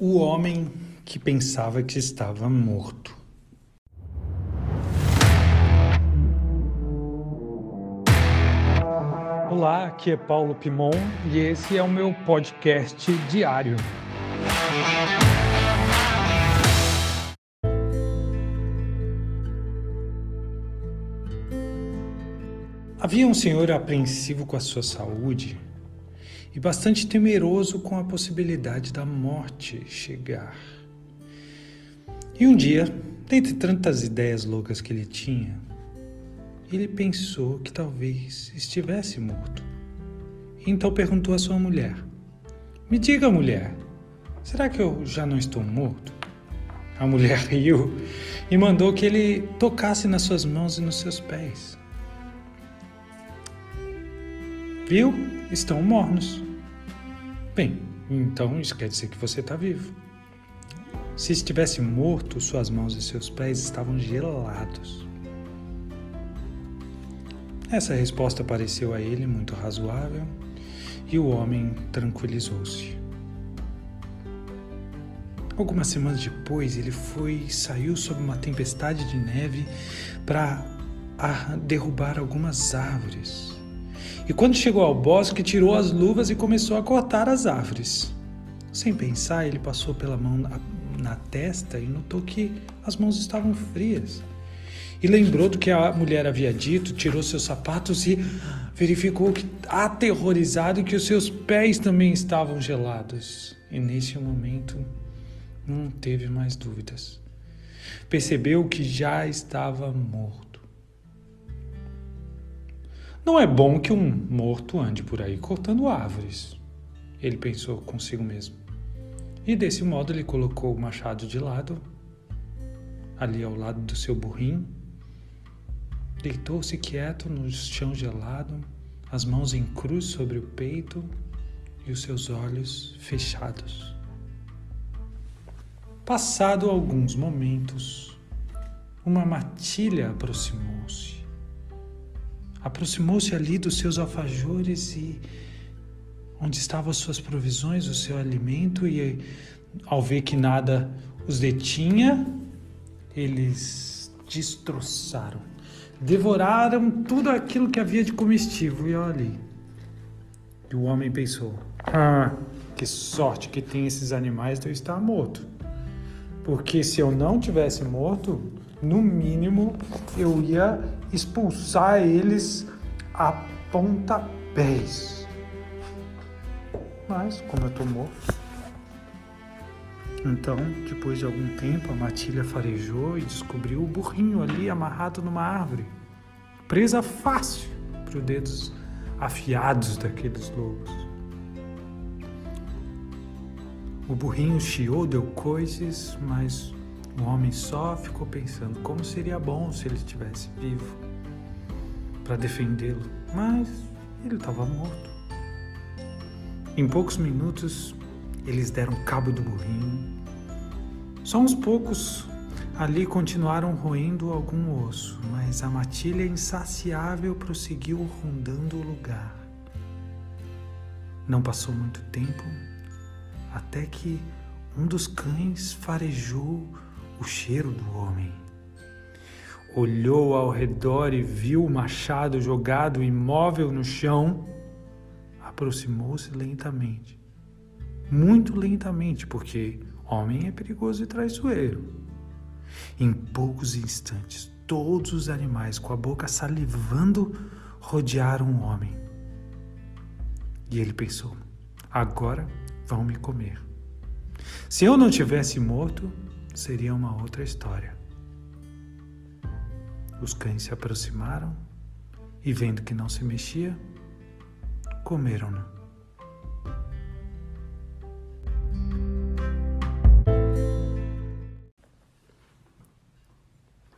O homem que pensava que estava morto. Olá, aqui é Paulo Pimon e esse é o meu podcast diário. Havia um senhor apreensivo com a sua saúde e bastante temeroso com a possibilidade da morte chegar. E um dia, dentre tantas ideias loucas que ele tinha, ele pensou que talvez estivesse morto. Então perguntou à sua mulher: Me diga, mulher, será que eu já não estou morto? A mulher riu e mandou que ele tocasse nas suas mãos e nos seus pés. Viu? Estão mornos. Bem, então isso quer dizer que você está vivo. Se estivesse morto, suas mãos e seus pés estavam gelados. Essa resposta pareceu a ele muito razoável e o homem tranquilizou-se. Algumas semanas depois, ele foi saiu sob uma tempestade de neve para derrubar algumas árvores. E quando chegou ao bosque, tirou as luvas e começou a cortar as árvores. Sem pensar, ele passou pela mão na, testa e notou que as mãos estavam frias. E lembrou do que a mulher havia dito, tirou seus sapatos e verificou que, aterrorizado que os seus pés também estavam gelados. E nesse momento não teve mais dúvidas. Percebeu que já estava morto. Não é bom que um morto ande por aí cortando árvores, ele pensou consigo mesmo. E desse modo ele colocou o machado de lado, ali ao lado do seu burrinho, deitou-se quieto no chão gelado, as mãos em cruz sobre o peito e os seus olhos fechados. Passado alguns momentos, uma matilha aproximou-se aproximou-se ali dos seus alfajores e onde estavam as suas provisões, o seu alimento, e ao ver que nada os detinha, eles destroçaram, devoraram tudo aquilo que havia de comestível. E olha. E o homem pensou: Ah, que sorte que tem esses animais de eu estar morto. Porque se eu não tivesse morto, no mínimo eu ia expulsar eles a pontapés. Mas, como eu estou morto, então, depois de algum tempo, a matilha farejou e descobriu o burrinho ali amarrado numa árvore. Presa fácil para os dedos afiados daqueles lobos. O burrinho chiou, deu coices, mas o homem só ficou pensando como seria bom se ele estivesse vivo para defendê-lo, mas ele estava morto. Em poucos minutos, eles deram cabo do burrinho. Só uns poucos ali continuaram roendo algum osso, mas a matilha insaciável prosseguiu rondando o lugar. Não passou muito tempo até que um dos cães farejou o cheiro do homem. Olhou ao redor e viu o machado jogado imóvel no chão. Aproximou-se lentamente. Muito lentamente, porque homem é perigoso e traiçoeiro. Em poucos instantes, todos os animais, com a boca salivando, rodearam o homem. E ele pensou: agora vão me comer. Se eu não tivesse morto, seria uma outra história. Os cães se aproximaram e, vendo que não se mexia, comeram-no.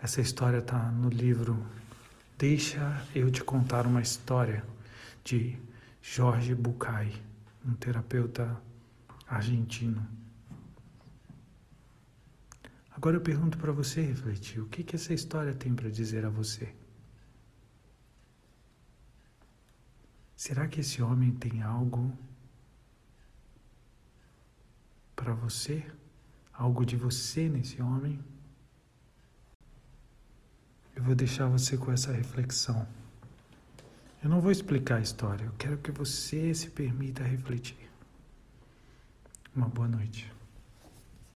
Essa história está no livro Deixa Eu Te Contar uma História, de Jorge Bucay, um terapeuta argentino. Agora eu pergunto para você refletir: o que, que essa história tem para dizer a você? Será que esse homem tem algo para você, algo de você nesse homem. Eu vou deixar você com essa reflexão. Eu não vou explicar a história, eu quero que você se permita refletir. Uma boa noite.